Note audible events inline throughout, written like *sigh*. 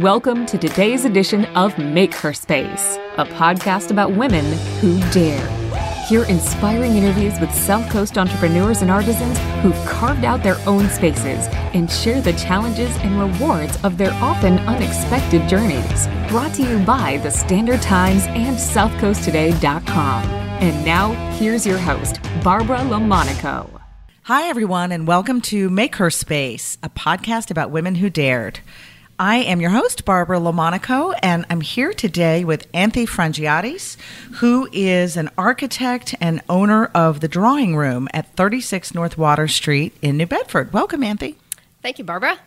Welcome to today's edition of Make Her Space, a podcast about women who dare. Hear inspiring interviews with South Coast entrepreneurs and artisans who've carved out their own spaces and share the challenges and rewards of their often unexpected journeys. Brought to you by the Standard Times and SouthCoastToday.com. And now, here's your host, Barbara LaMonaco. Hi, everyone, and welcome to Make Her Space, a podcast about women who dared. I am your host, Barbara LaMonaco, and I'm here today with Anthi Frangiadis, who is an architect and owner of the Drawing Room at 36 North Water Street in New Bedford. Welcome, Anthi. Thank you, Barbara.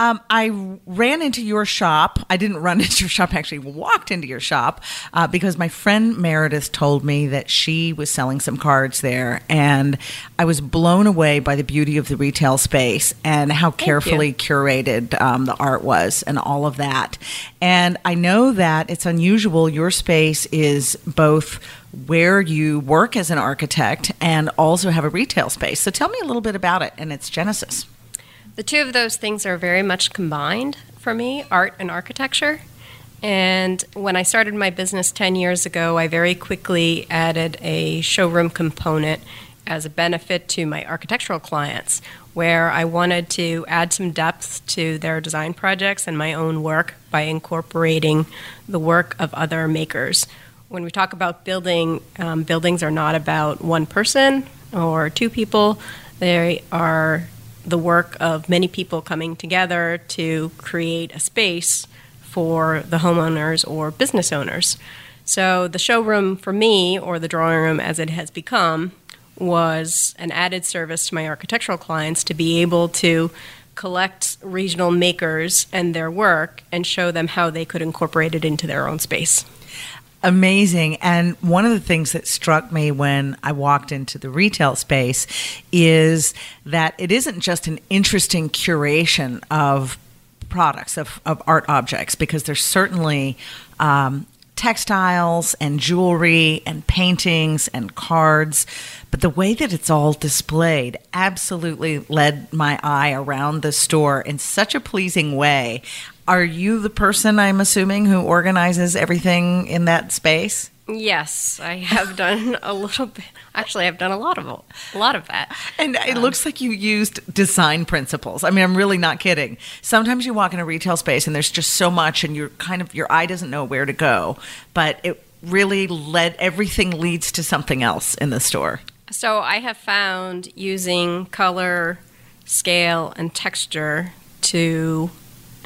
Um, I ran into your shop. I didn't run *laughs* into your shop, actually walked into your shop uh, because my friend Meredith told me that she was selling some cards there. And I was blown away by the beauty of the retail space and how carefully curated um, the art was and all of that. And I know that it's unusual. Your space is both where you work as an architect and also have a retail space. So tell me a little bit about it and its genesis. The two of those things are very much combined for me art and architecture. And when I started my business 10 years ago, I very quickly added a showroom component as a benefit to my architectural clients, where I wanted to add some depth to their design projects and my own work by incorporating the work of other makers. When we talk about building, um, buildings are not about one person or two people, they are the work of many people coming together to create a space for the homeowners or business owners. So the showroom for me, or the drawing room as it has become, was an added service to my architectural clients to be able to collect regional makers and their work and show them how they could incorporate it into their own space. Amazing. And one of the things that struck me when I walked into the retail space is that it isn't just an interesting curation of products, of, of art objects, because there's certainly um, textiles and jewelry and paintings and cards. But the way that it's all displayed absolutely led my eye around the store in such a pleasing way. Are you the person I'm assuming who organizes everything in that space? Yes, I have done a little bit. Actually, I've done a lot of a lot of that. And it um, looks like you used design principles. I mean, I'm really not kidding. Sometimes you walk in a retail space and there's just so much, and you're kind of your eye doesn't know where to go. But it really led everything leads to something else in the store. So I have found using color, scale, and texture to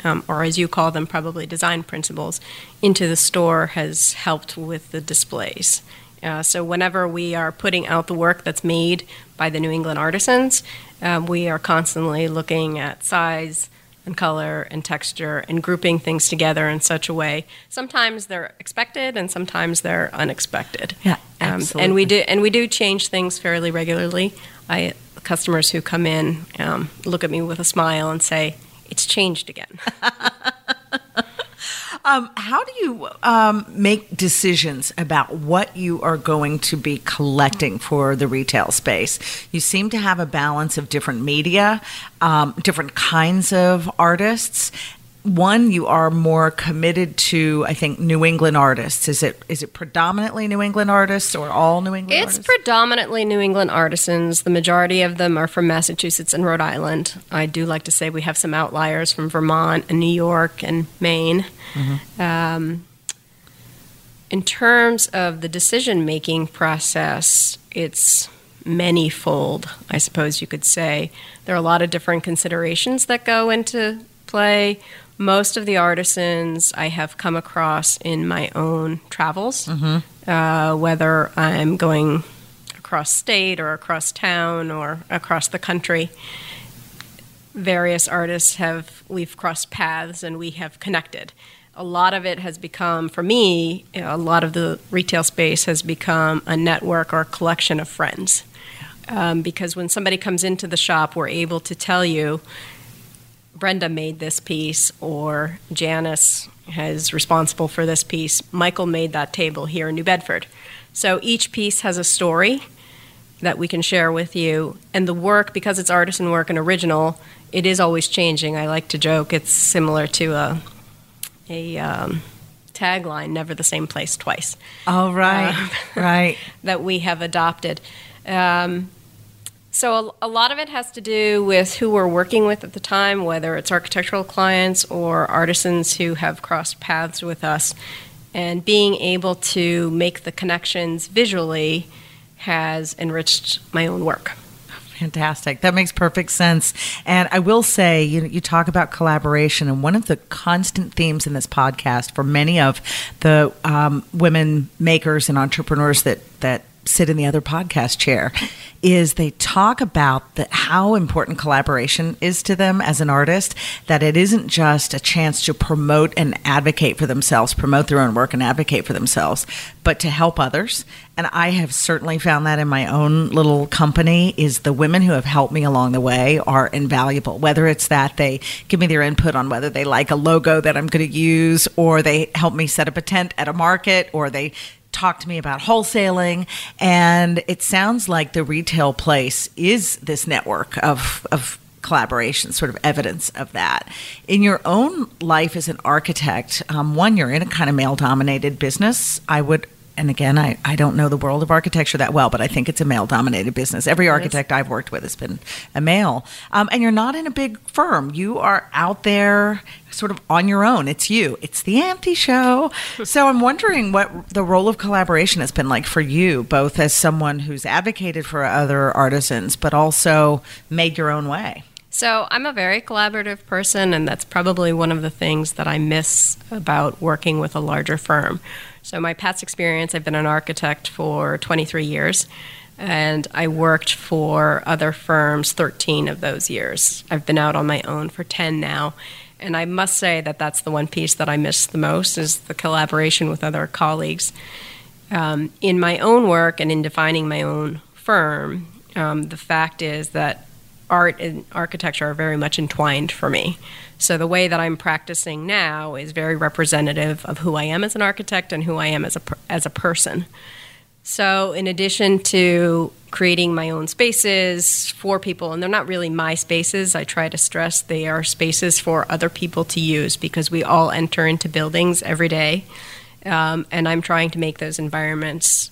um, or as you call them, probably design principles, into the store has helped with the displays. Uh, so whenever we are putting out the work that's made by the New England artisans, um, we are constantly looking at size and color and texture and grouping things together in such a way. Sometimes they're expected and sometimes they're unexpected. Yeah, absolutely. Um, and we do and we do change things fairly regularly. I customers who come in um, look at me with a smile and say, it's changed again. *laughs* um, how do you um, make decisions about what you are going to be collecting for the retail space? You seem to have a balance of different media, um, different kinds of artists, one you are more committed to i think new england artists. Is it is it predominantly new england artists or all new england it's artists? predominantly new england artisans. The majority of them are from massachusetts and rhode island. I do like to say we have some outliers from vermont and new york and maine. Mm-hmm. um, in terms of the decision making process it's manyfold i suppose you could say. There are a lot of different considerations that go into play most of the artisans I have come across in my own travels, mm-hmm. uh, whether I'm going across state or across town or across the country. Various artists have, we've crossed paths and we have connected. A lot of it has become, for me, a lot of the retail space has become a network or a collection of friends. Um, because when somebody comes into the shop, we're able to tell you, Brenda made this piece, or Janice is responsible for this piece. Michael made that table here in New Bedford. So each piece has a story that we can share with you. And the work, because it's artisan work and original, it is always changing. I like to joke it's similar to a, a um, tagline, never the same place twice. Oh, right, Um, *laughs* right. that we have adopted. Um, so a, a lot of it has to do with who we're working with at the time, whether it's architectural clients or artisans who have crossed paths with us, and being able to make the connections visually has enriched my own work. Fantastic. That makes perfect sense. And I will say, you you talk about collaboration, and one of the constant themes in this podcast for many of the um, women makers and entrepreneurs that that sit in the other podcast chair is they talk about the, how important collaboration is to them as an artist that it isn't just a chance to promote and advocate for themselves promote their own work and advocate for themselves but to help others. And i have certainly found that in my own little company is the women who have helped me along the way are invaluable. Whether it's that they give me their input on whether they like a logo that i'm going to use or they help me set up a tent at a market or they talk to me about wholesaling and it sounds like the retail place is this network of of collaboration sort of evidence of that. In your own life as an architect um, one you're in a kind of male dominated business. I would and again I, I don't know the world of architecture that well but i think it's a male dominated business. Every architect i've worked with has been a male. Um, and you're not in a big firm. You are out there sort of on your own it's you it's the Anthi show *laughs* so i'm wondering what the role of collaboration has been like for you both as someone who's advocated for other artisans but also made your own way So I'm a very collaborative person, and that's probably one of the things that I miss about working with a larger firm. So my past experience, I've been an architect for 23 years, and I worked for other firms 13 of those years. I've been out on my own for 10 now. And I must say that that's the one piece that I miss the most is the collaboration with other colleagues. Um, in my own work and in defining my own firm, um, the fact is that art and architecture are very much entwined for me. So the way that I'm practicing now is very representative of who I am as an architect and who I am as a as a person. So in addition to creating my own spaces for people, and they're not really my spaces, I try to stress they are spaces for other people to use because we all enter into buildings every day. Um, and I'm trying to make those environments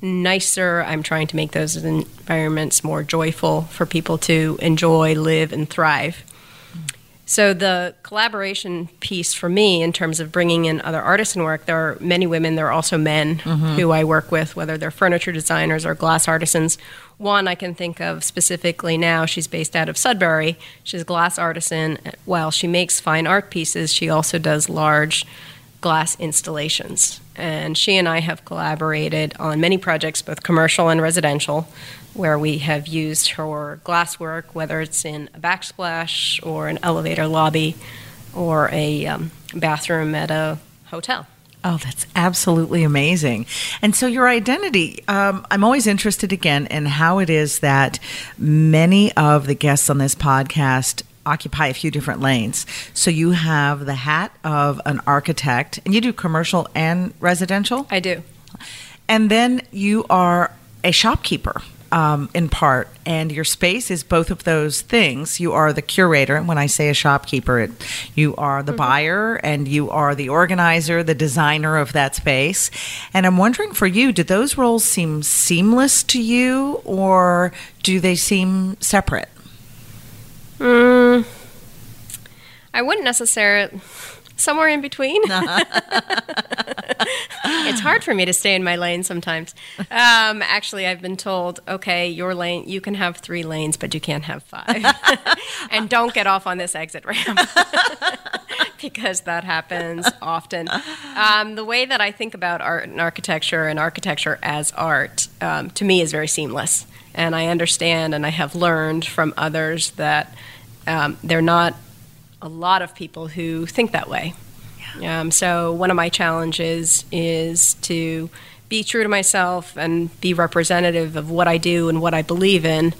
nicer. I'm trying to make those environments more joyful for people to enjoy, live, and thrive. So the collaboration piece for me, in terms of bringing in other artists artisan work, there are many women. There are also men mm-hmm. who I work with, whether they're furniture designers or glass artisans. One I can think of specifically now. She's based out of Sudbury. She's a glass artisan. While she makes fine art pieces, she also does large glass installations. And she and I have collaborated on many projects, both commercial and residential, where we have used her glass work, whether it's in a backsplash or an elevator lobby or a um, bathroom at a hotel. Oh, that's absolutely amazing. And so, your identity, um, I'm always interested again in how it is that many of the guests on this podcast occupy a few different lanes. So, you have the hat of an architect, and you do commercial and residential, I do. and then you are a shopkeeper. Um, in part, and your space is both of those things. You are the curator, and when I say a shopkeeper, it, you are the buyer and you are the organizer, the designer of that space. And I'm wondering for you, do those roles seem seamless to you, or do they seem separate? Mm, I wouldn't necessarily. Somewhere in between. *laughs* it's hard for me to stay in my lane sometimes. Um, actually, I've been told, okay, your lane, you can have three lanes, but you can't have five. *laughs* and don't get off on this exit ramp. *laughs* because that happens often. Um, the way that I think about art and architecture and architecture as art um, to me is very seamless. And I understand and I have learned from others that um, they're not a lot of people who think that way. Um, so one of my challenges is to be true to myself and be representative of what I do and what I believe in,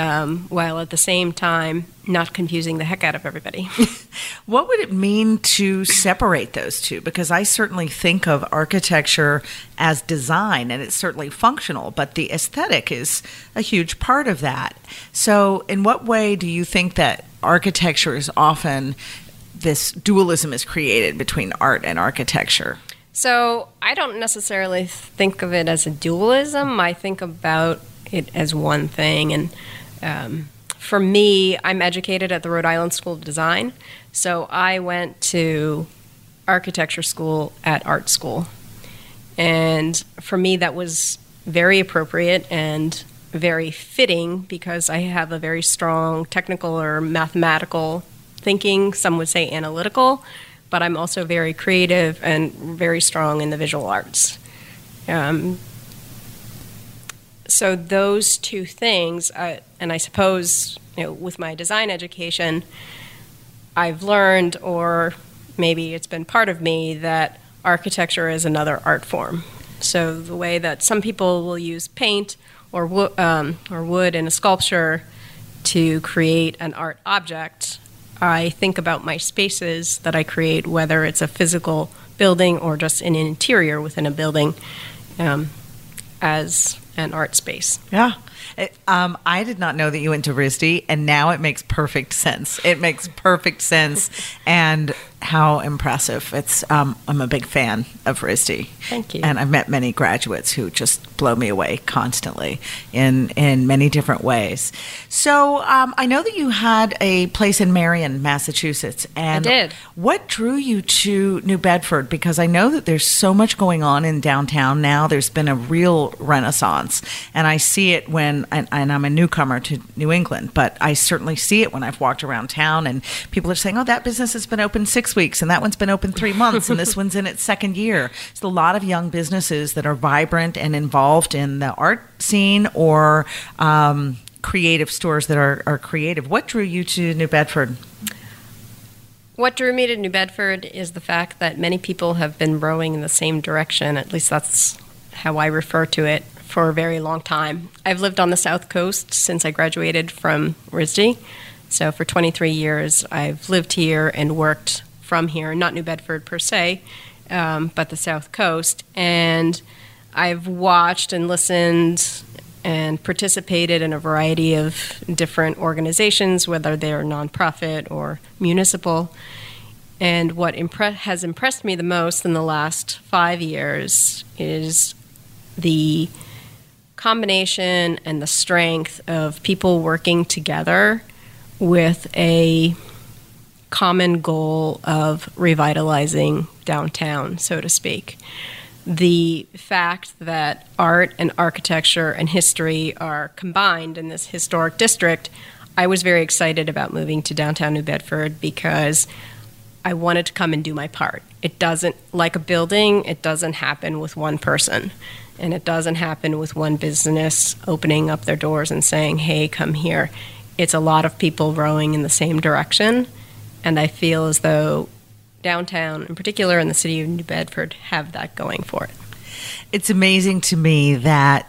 um, while at the same time not confusing the heck out of everybody. *laughs* What would it mean to separate those two? Because I certainly think of architecture as design and it's certainly functional, but the aesthetic is a huge part of that. So, in what way do you think that architecture is often this dualism is created between art and architecture? So I don't necessarily think of it as a dualism. I think about it as one thing. And um, for me, I'm educated at the Rhode Island School of Design. So I went to architecture school at art school. And for me, that was very appropriate and very fitting because I have a very strong technical or mathematical thinking, some would say analytical, but I'm also very creative and very strong in the visual arts. Um, so those two things, uh, and I suppose you know, with my design education, I've learned, or maybe it's been part of me, that architecture is another art form. So the way that some people will use paint or wo- um, or wood in a sculpture to create an art object, I think about my spaces that I create, whether it's a physical building or just an interior within a building, um, as an art space. Yeah. Um, I did not know that you went to RISD, and now it makes perfect sense. It makes perfect sense, and how impressive! It's um, I'm a big fan of RISD. Thank you. And I've met many graduates who just blow me away constantly in in many different ways. So um, I know that you had a place in Marion, Massachusetts, and did. What drew you to New Bedford? Because I know that there's so much going on in downtown now. There's been a real renaissance, and I see it when and, and I'm a newcomer to New England, but I certainly see it when I've walked around town and people are saying, "Oh, that business has been open six weeks, and that one's been open three months, and this one's in its second year." It's a lot of young businesses that are vibrant and involved in the art scene or um, creative stores that are, are creative. What drew you to New Bedford? What drew me to New Bedford is the fact that many people have been rowing in the same direction. At least that's how I refer to it for a very long time. I've lived on the South Coast since I graduated from RISD. So for 23 years, I've lived here and worked from here, not New Bedford per se, um, but the South Coast. And I've watched and listened and participated in a variety of different organizations, whether they're nonprofit or municipal. And what impre- has impressed me the most in the last five years is the combination and the strength of people working together with a common goal of revitalizing downtown, so to speak. The fact that art and architecture and history are combined in this historic district, I was very excited about moving to downtown New Bedford because I wanted to come and do my part. It doesn't, like a building, it doesn't happen with one person. And it doesn't happen with one business opening up their doors and saying, hey, come here. It's a lot of people rowing in the same direction. And I feel as though downtown, in particular in the city of New Bedford, have that going for it. It's amazing to me that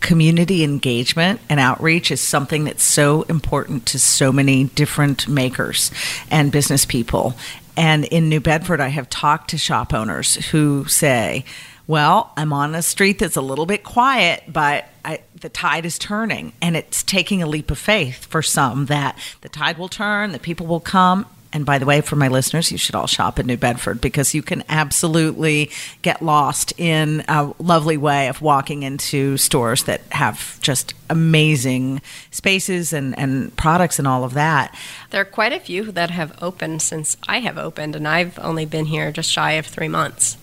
community engagement and outreach is something that's so important to so many different makers and business people. And in New Bedford, I have talked to shop owners who say, well, I'm on a street that's a little bit quiet, but I, the tide is turning, and it's taking a leap of faith for some that the tide will turn, the people will come. And by the way, for my listeners, you should all shop in New Bedford because you can absolutely get lost in a lovely way of walking into stores that have just amazing spaces and, and products and all of that. There are quite a few that have opened since I have opened, and I've only been here just shy of three months.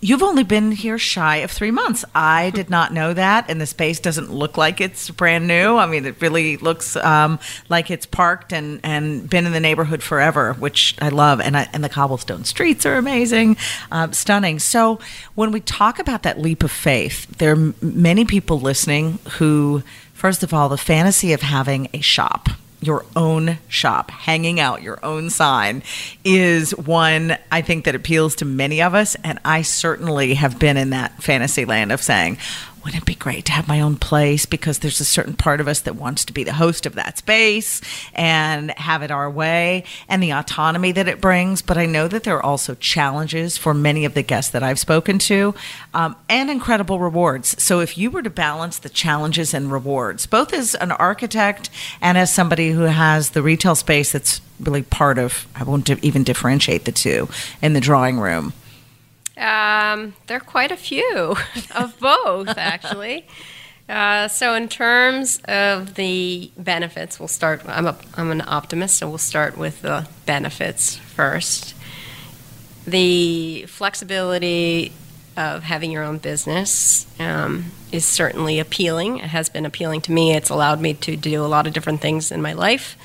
You've only been here shy of three months. I did not know that, and the space doesn't look like it's brand new. I mean, it really looks um, like it's parked and, and been in the neighborhood forever, which I love. And I, and the cobblestone streets are amazing, um, stunning. So when we talk about that leap of faith, there are many people listening who, first of all, the fantasy of having a shop your own shop, hanging out your own sign, is one I think that appeals to many of us. And I certainly have been in that fantasy land of saying, wouldn't it be great to have my own place? Because there's a certain part of us that wants to be the host of that space and have it our way and the autonomy that it brings. But i know that there are also challenges for many of the guests that i've spoken to um, and incredible rewards. So if you were to balance the challenges and rewards both as an architect and as somebody who has the retail space that's really part of i won't even differentiate the two in the drawing room um, there are quite a few *laughs* of both, actually. Uh, so, in terms of the benefits, we'll start. I'm, a, I'm an optimist, so we'll start with the benefits first. The flexibility of having your own business um, is certainly appealing. It has been appealing to me. It's allowed me to do a lot of different things in my life.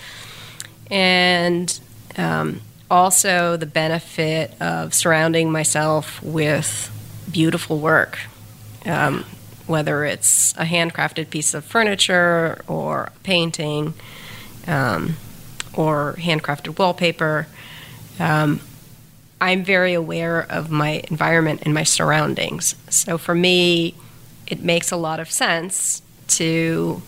And um, also the benefit of surrounding myself with beautiful work, um, whether it's a handcrafted piece of furniture or painting um, or handcrafted wallpaper. Um, I'm very aware of my environment and my surroundings. So for me, it makes a lot of sense to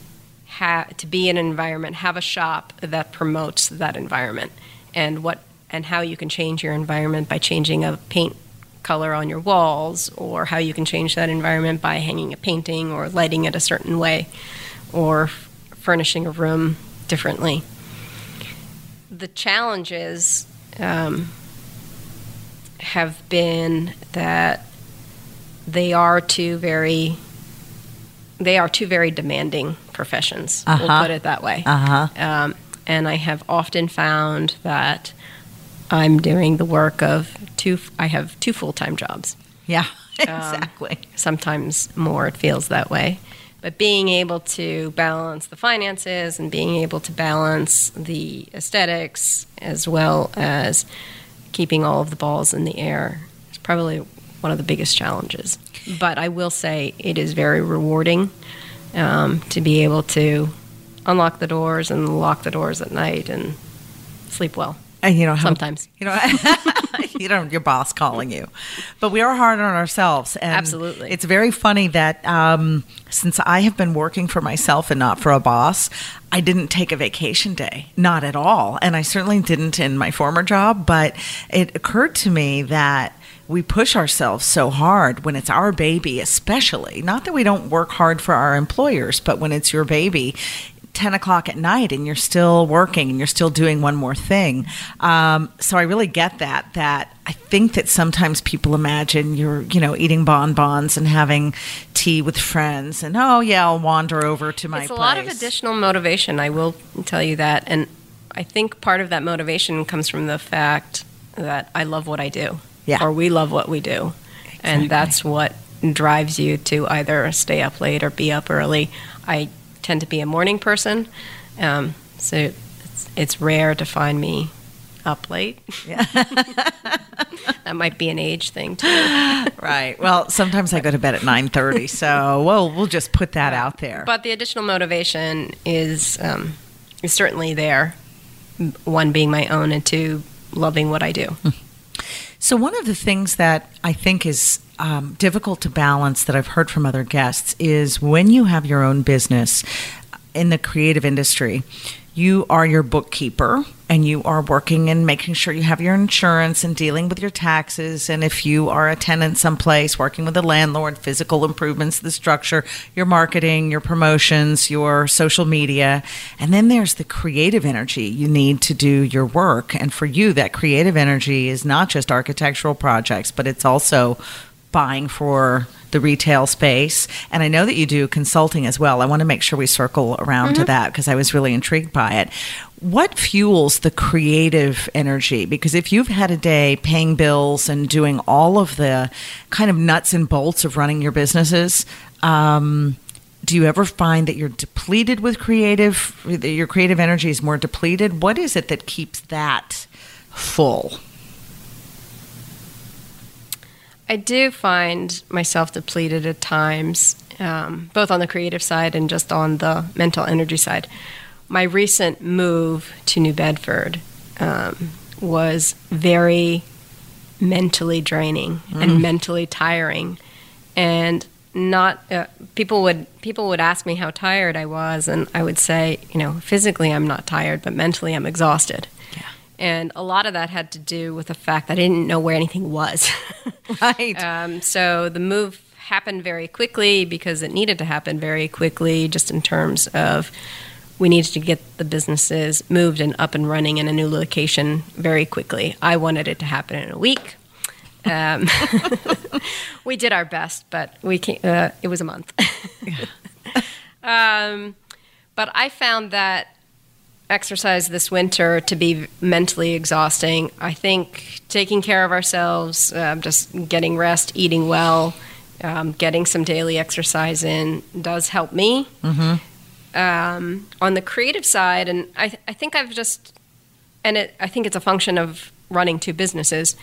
have to be in an environment, have a shop that promotes that environment. And what and how you can change your environment by changing a paint color on your walls, or how you can change that environment by hanging a painting or lighting it a certain way, or f- furnishing a room differently. The challenges um, have been that they are two very they are two very demanding professions. Uh-huh. We'll put it that way. Uh-huh. Um, and I have often found that I'm doing the work of two. I have two full time jobs. Yeah, Um, *laughs* exactly. Sometimes more. It feels that way. But being able to balance the finances and being able to balance the aesthetics as well as keeping all of the balls in the air is probably one of the biggest challenges. But I will say it is very rewarding um, to be able to unlock the doors and lock the doors at night and sleep well. And you know, Sometimes. *laughs* you know, *laughs* you don't your boss calling you, but we are hard on ourselves. And Absolutely. it's very funny that um, since I have been working for myself and not for a boss, I didn't take a vacation day, not at all, and I certainly didn't in my former job. But it occurred to me that we push ourselves so hard when it's our baby, especially. Not that we don't work hard for our employers, but when it's your baby, 10 o'clock at night and you're still working and you're still doing one more thing. Um, so I really get that, that I think that sometimes people imagine you're, you know, eating bonbons and having tea with friends and, oh, yeah, I'll wander over to my it's a place. lot of additional motivation. I will tell you that, and I think part of that motivation comes from the fact that I love what I do, Yeah. or we love what we do, Exactly. and that's what drives you to either stay up late or be up early. I tend to be a morning person, um, so it's, it's rare to find me up late. *laughs* that might be an age thing too. right. Well, sometimes I go to bed at 9.30, *laughs* so well, we'll just put that out there. But the additional motivation is um, is certainly there. One being my own, and two loving what I do. So, one of the things that I think is um, difficult to balance that I've heard from other guests is when you have your own business in the creative industry, you are your bookkeeper and you are working and making sure you have your insurance and dealing with your taxes. And if you are a tenant someplace, working with a landlord, physical improvements to the structure, your marketing, your promotions, your social media. And then there's the creative energy you need to do your work. And for you, that creative energy is not just architectural projects, but it's also buying for the retail space, and I know that you do consulting as well. I want to make sure we circle around to that because I was really intrigued by it. What fuels the creative energy? Because if you've had a day paying bills and doing all of the kind of nuts and bolts of running your businesses, um, do you ever find that you're depleted with creative that your creative energy is more depleted what is it that keeps that full I do find myself depleted at times, um, both on the creative side and just on the mental energy side. My recent move to New Bedford um, was very mentally draining and mentally tiring, and not uh, people would people would ask me how tired I was, and I would say, you know, physically I'm not tired, but mentally I'm exhausted. And a lot of that had to do with the fact that I didn't know where anything was. *laughs* right Um, so the move happened very quickly because it needed to happen very quickly, just in terms of we needed to get the businesses moved and up and running in a new location very quickly. I wanted it to happen in a week. Um, *laughs* we did our best, but we uh, it was a month. *laughs* um, but I found that exercise this winter to be mentally exhausting. I think taking care of ourselves, um, just getting rest, eating well, um, getting some daily exercise in does help me. Um, on the creative side, and I, I think I've just, and it, I think it's a function of running two businesses.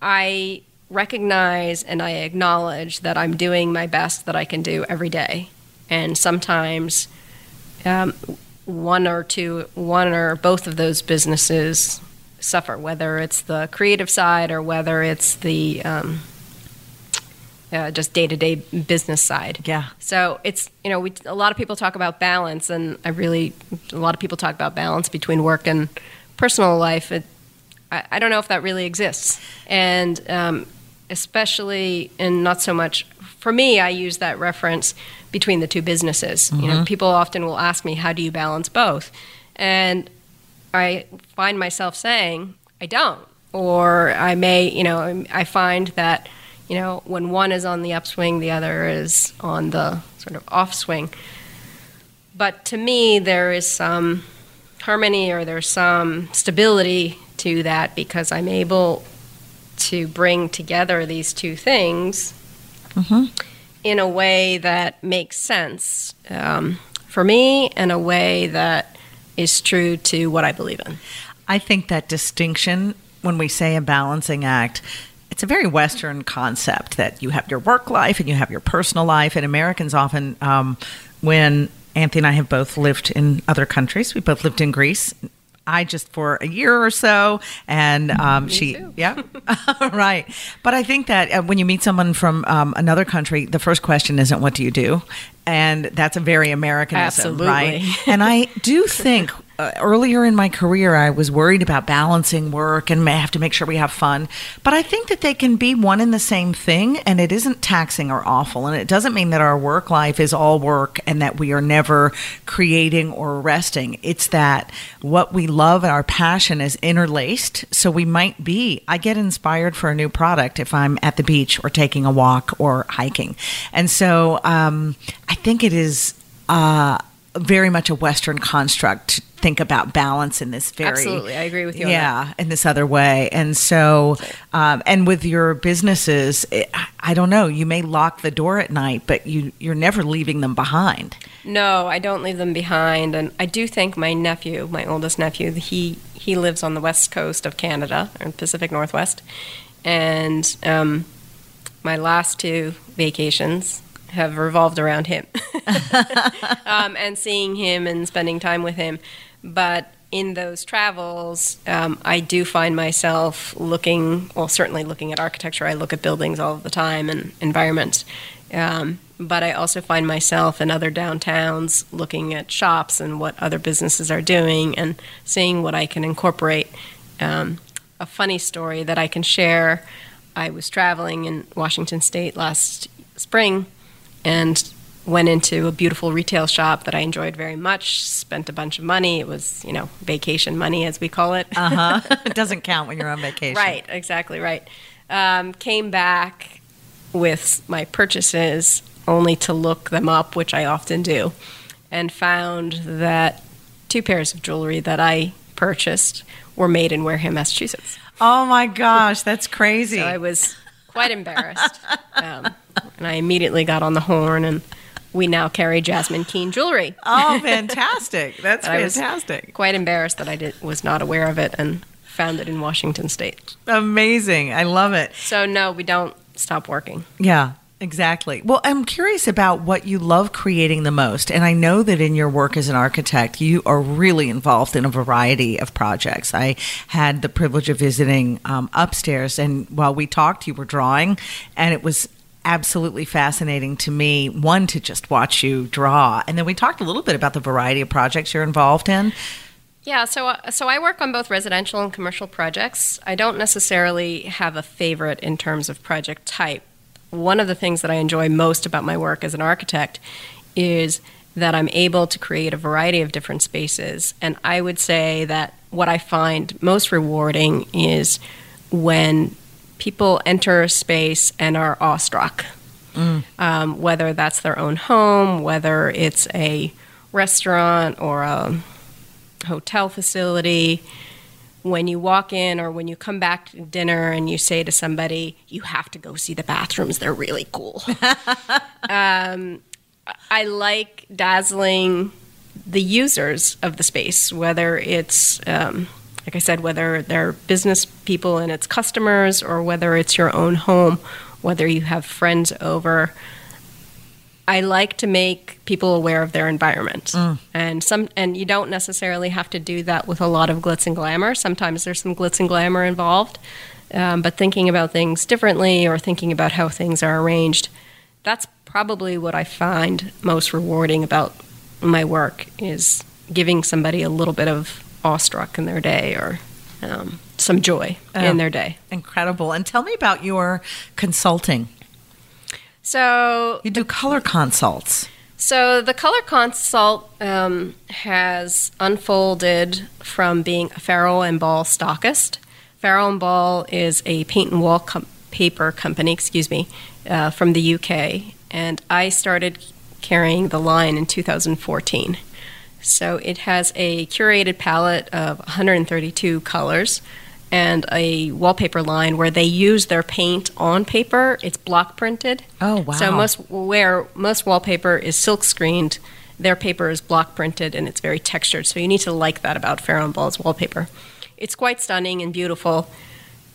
I recognize and I acknowledge that I'm doing my best that I can do every day, and sometimes um, one or two, one or both of those businesses suffer, whether it's the creative side or whether it's the um, uh, just day to day business side. Yeah. So it's you know we a lot of people talk about balance, and I really a lot of people talk about balance between work and personal life. It, I, I don't know if that really exists, and um, especially and not so much for me. I use that reference between the two businesses. You know, mm-hmm. people often will ask me, "How do you balance both?" And I find myself saying, "I don't," or I may, you know, I find that you know, when one is on the upswing, the other is on the sort of off swing. But to me, there is some harmony or there's some stability to that because I'm able to bring together these two things in a way that makes sense um, for me, in a way that is true to what I believe in. I think that distinction, when we say a balancing act, it's a very Western concept that you have your work life and you have your personal life. And Americans often, um, when Anthony and I have both lived in other countries, we both lived in Greece. I just for a year or so, and um, she, too. yeah, *laughs* *laughs* right. But I think that uh, when you meet someone from um, another country, the first question isn't "What do you do," and that's a very Americanism, right? *laughs* And I do think uh, earlier in my career, I was worried about balancing work and have to make sure we have fun. But I think that they can be one and the same thing, and it isn't taxing or awful. And it doesn't mean that our work life is all work and that we are never creating or resting. It's that what we love and our passion is interlaced. So we might be, I get inspired for a new product if I'm at the beach or taking a walk or hiking. And so um, I think it is. Uh, very much a Western construct to think about balance in this very Absolutely, I agree with you on Yeah, in this other way, and so, um, and with your businesses, it, I don't know. You may lock the door at night, but you you're never leaving them behind. No, I don't leave them behind, and I do think my nephew, my oldest nephew. He he lives on the west coast of Canada, or Pacific Northwest, and um, my last two vacations have revolved around him, *laughs* um, and seeing him and spending time with him. But in those travels, um, I do find myself looking, well, certainly looking at architecture. I look at buildings all the time and environments. Um, but I also find myself in other downtowns looking at shops and what other businesses are doing and seeing what I can incorporate. Um, a funny story that I can share I was traveling in Washington State last spring and went into a beautiful retail shop that I enjoyed very much, spent a bunch of money. It was, you know, vacation money, as we call it. Uh huh. *laughs* it doesn't count when you're on vacation, Right, exactly right. Um, came back, with my purchases only to look them up, which I often do, and found that two pairs of jewelry that I purchased were made in Wareham, Massachusetts. Oh my gosh, that's crazy. So I was quite embarrassed. *laughs* Um, *laughs* and I immediately got on the horn, and we now carry Jasmine Keen jewelry. oh, *laughs* fantastic. That's fantastic. Quite embarrassed that I did, was not aware of it and found it in Washington State. Amazing. I love it. So, no, we don't stop working. Yeah, exactly. Well, I'm curious about what you love creating the most. And I know that in your work as an architect, you are really involved in a variety of projects. I had the privilege of visiting um, upstairs, and while we talked, you were drawing, and it was absolutely fascinating to me one to just watch you draw and then we talked a little bit about the variety of projects you're involved in Yeah, so uh, so I work on both residential and commercial projects. I don't necessarily have a favorite in terms of project type. One of the things that I enjoy most about my work as an architect is that I'm able to create a variety of different spaces. And I would say that what I find most rewarding is when people enter a space and are awestruck. Um, whether that's their own home, whether it's a restaurant or a hotel facility, when you walk in or when you come back to dinner and you say to somebody, you have to go see the bathrooms, they're really cool. *laughs* um, I like dazzling the users of the space, whether it's, um, like I said, whether they're business people and it's customers or whether it's your own home, whether you have friends over. I like to make people aware of their environment, and some and you don't necessarily have to do that with a lot of glitz and glamour. Sometimes there's some glitz and glamour involved, um, but thinking about things differently or thinking about how things are arranged, that's probably what I find most rewarding about my work is giving somebody a little bit of awestruck in their day or um, some joy Oh. in their day. incredible and tell me about your consulting So you do color consults So the color consult um, has unfolded from being a Farrow and Ball stockist. Farrow and Ball is a paint and wall com- paper company, excuse me, uh, from the UK, and I started carrying the line in 2014. So it has a curated palette of 132 colors and a wallpaper line where they use their paint on paper. It's block printed. Oh, wow. So most where most wallpaper is silk screened, their paper is block printed and it's very textured. So you need to like that about Farrow and Ball's wallpaper. It's quite stunning and beautiful.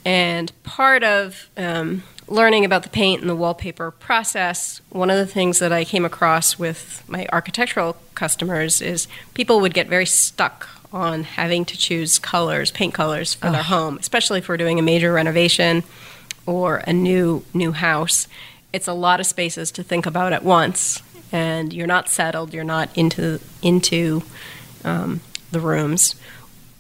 And part of um, learning about the paint and the wallpaper process, one of the things that I came across with my architectural customers is people would get very stuck on having to choose colors, paint colors for their home, especially if we're doing a major renovation or a new new house. It's a lot of spaces to think about at once, and you're not settled. You're not into into um, the rooms.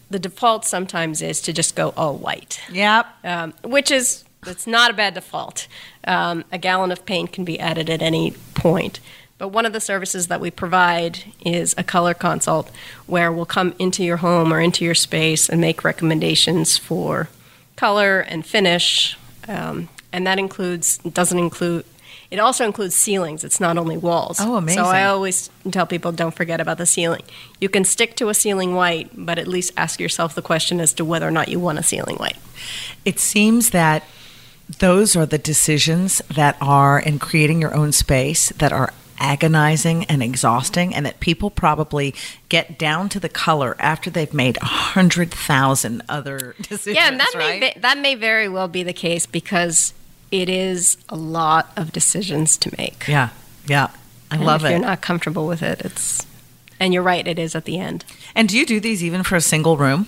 The default sometimes is to just go all white yep um, which is it's not a bad default. Um, a gallon of paint can be added at any point. But one of the services that we provide is a color consult where we'll come into your home or into your space and make recommendations for color and finish. Um, and that includes, doesn't include, it also includes ceilings. It's not only walls. Oh, amazing. So I always tell people don't forget about the ceiling. You can stick to a ceiling white, but at least ask yourself the question as to whether or not you want a ceiling white. It seems that those are the decisions that are in creating your own space that are agonizing and exhausting, and that people probably get down to the color after they've made a hundred thousand other *laughs* decisions. Yeah, and that right? may that may very well be the case because it is a lot of decisions to make. yeah, yeah. I And love if it. If you're not comfortable with it, it's and you're right, it is at the end. and do you do these even for a single room?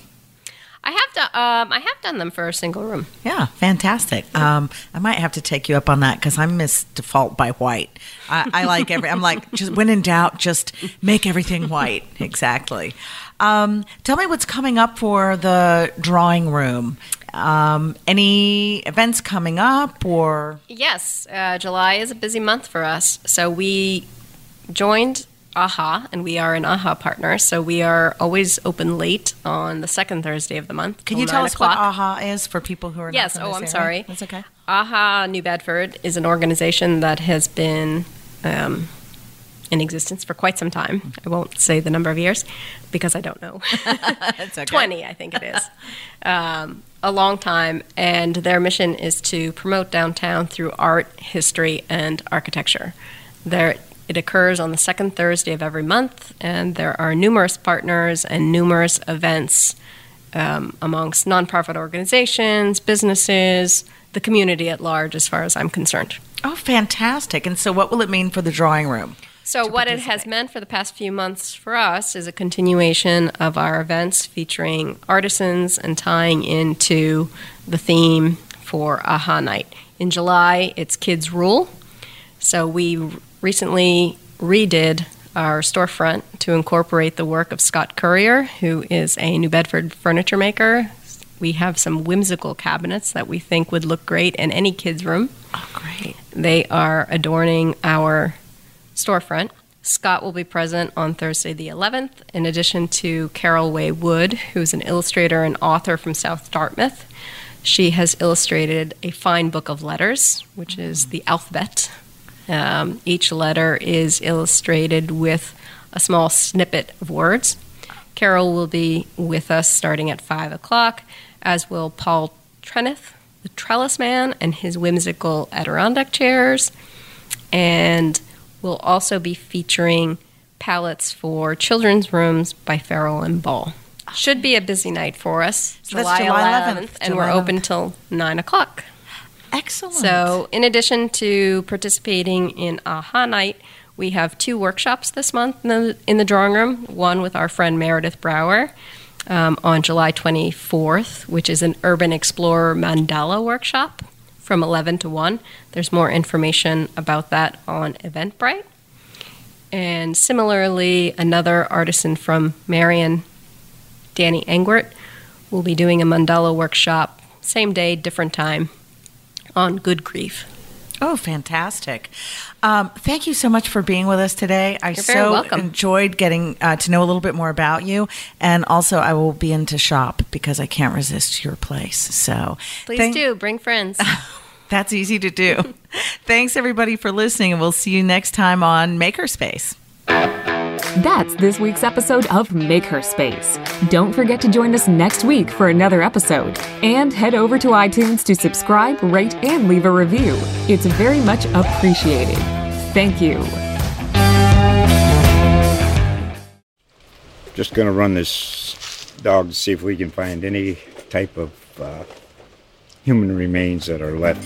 I have done um, I have done them for a single room. Yeah, fantastic. Um, I might have to take you up on that because I'm Miss Default by white. I, I like every. I'm like just when in doubt, just make everything white. *laughs* Exactly. Um, tell me what's coming up for the drawing room. Um, any events coming up or Yes, uh, July is a busy month for us. So we joined AHA, and we are an AHA partner. So we are always open late on the second Thursday of the month. can you tell 9 us what. AHA is for people who are not Yes. Oh, I'm area? sorry. That's okay. AHA New Bedford is an organization that has been um, in existence for quite some time. I won't say the number of years because I don't know. *laughs* okay. 20, I think it is. um, a long time, and their mission is to promote downtown through art, history, and architecture. There, it occurs on the second Thursday of every month, and there are numerous partners and numerous events um, amongst nonprofit organizations, businesses, the community at large, as far as I'm concerned. Oh, fantastic. And so, what will it mean for the drawing room? So, what it has meant for the past few months for us is a continuation of our events featuring artisans and tying into the theme for AHA Night. In July, it's Kids Rule. So, we recently redid our storefront to incorporate the work of Scott Currier, who is a New Bedford furniture maker. We have some whimsical cabinets that we think would look great in any kids' room. Oh, great. They are adorning our storefront. Scott will be present on Thursday the 11th, in addition to Carol Way Wood, who's an illustrator and author from South Dartmouth. She has illustrated a fine book of letters, which is mm-hmm. the alphabet. Um, each letter is illustrated with a small snippet of words. Carol will be with us starting at 5 o'clock, as will Paul Trenneth, the trellis man, and his whimsical Adirondack chairs. And we'll also be featuring palettes for children's rooms by Farrow and Ball. Should be a busy night for us. That's July 11th, and July we're open till 9 o'clock. Excellent. So, in addition to participating in AHA Night, we have two workshops this month in the, in the drawing room. One with our friend Meredith Brower um, on July 24th, which is an Urban Explorer Mandala workshop from 11 to 1. There's more information about that on Eventbrite. And similarly, another artisan from Marion, Danny Engwert, will be doing a mandala workshop, same day, different time, on good grief. Oh, fantastic. Um, thank you so much for being with us today. I You're so welcome. enjoyed getting uh, to know a little bit more about you. And also, I will be in to shop because I can't resist your place. So Please thank- do bring friends. *laughs* That's easy to do. *laughs* Thanks, everybody, for listening. And we'll see you next time on Make Her Space. That's this week's episode of Make Her Space. Don't forget to join us next week for another episode. And head over to iTunes to subscribe, rate, and leave a review. It's very much appreciated. Thank you. Just going to run this dog to see if we can find any type of uh, human remains that are left.